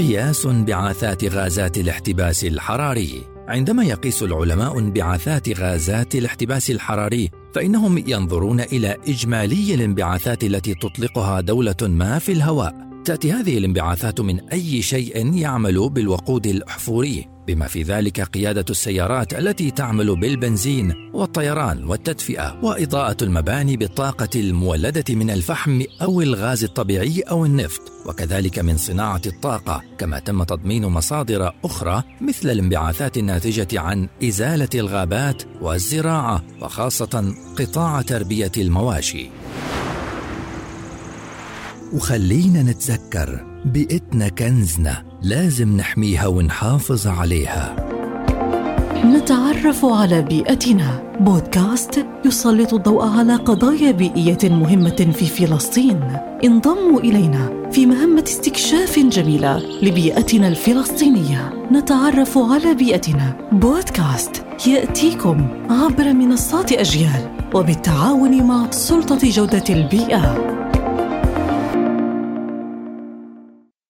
قياس انبعاثات غازات الاحتباس الحراري. عندما يقيس العلماء انبعاثات غازات الاحتباس الحراري فإنهم ينظرون إلى إجمالي الانبعاثات التي تطلقها دولة ما في الهواء. تأتي هذه الانبعاثات من أي شيء يعمل بالوقود الأحفوري. بما في ذلك قيادة السيارات التي تعمل بالبنزين والطيران والتدفئة وإضاءة المباني بالطاقة المولدة من الفحم أو الغاز الطبيعي أو النفط وكذلك من صناعة الطاقة كما تم تضمين مصادر أخرى مثل الانبعاثات الناتجة عن إزالة الغابات والزراعة وخاصة قطاع تربية المواشي. وخلينا نتذكر بيئتنا كنزنا. لازم نحميها ونحافظ عليها. نتعرف على بيئتنا. بودكاست يسلط الضوء على قضايا بيئية مهمة في فلسطين. انضموا إلينا في مهمة استكشاف جميلة لبيئتنا الفلسطينية. نتعرف على بيئتنا. بودكاست يأتيكم عبر منصات أجيال وبالتعاون مع سلطة جودة البيئة.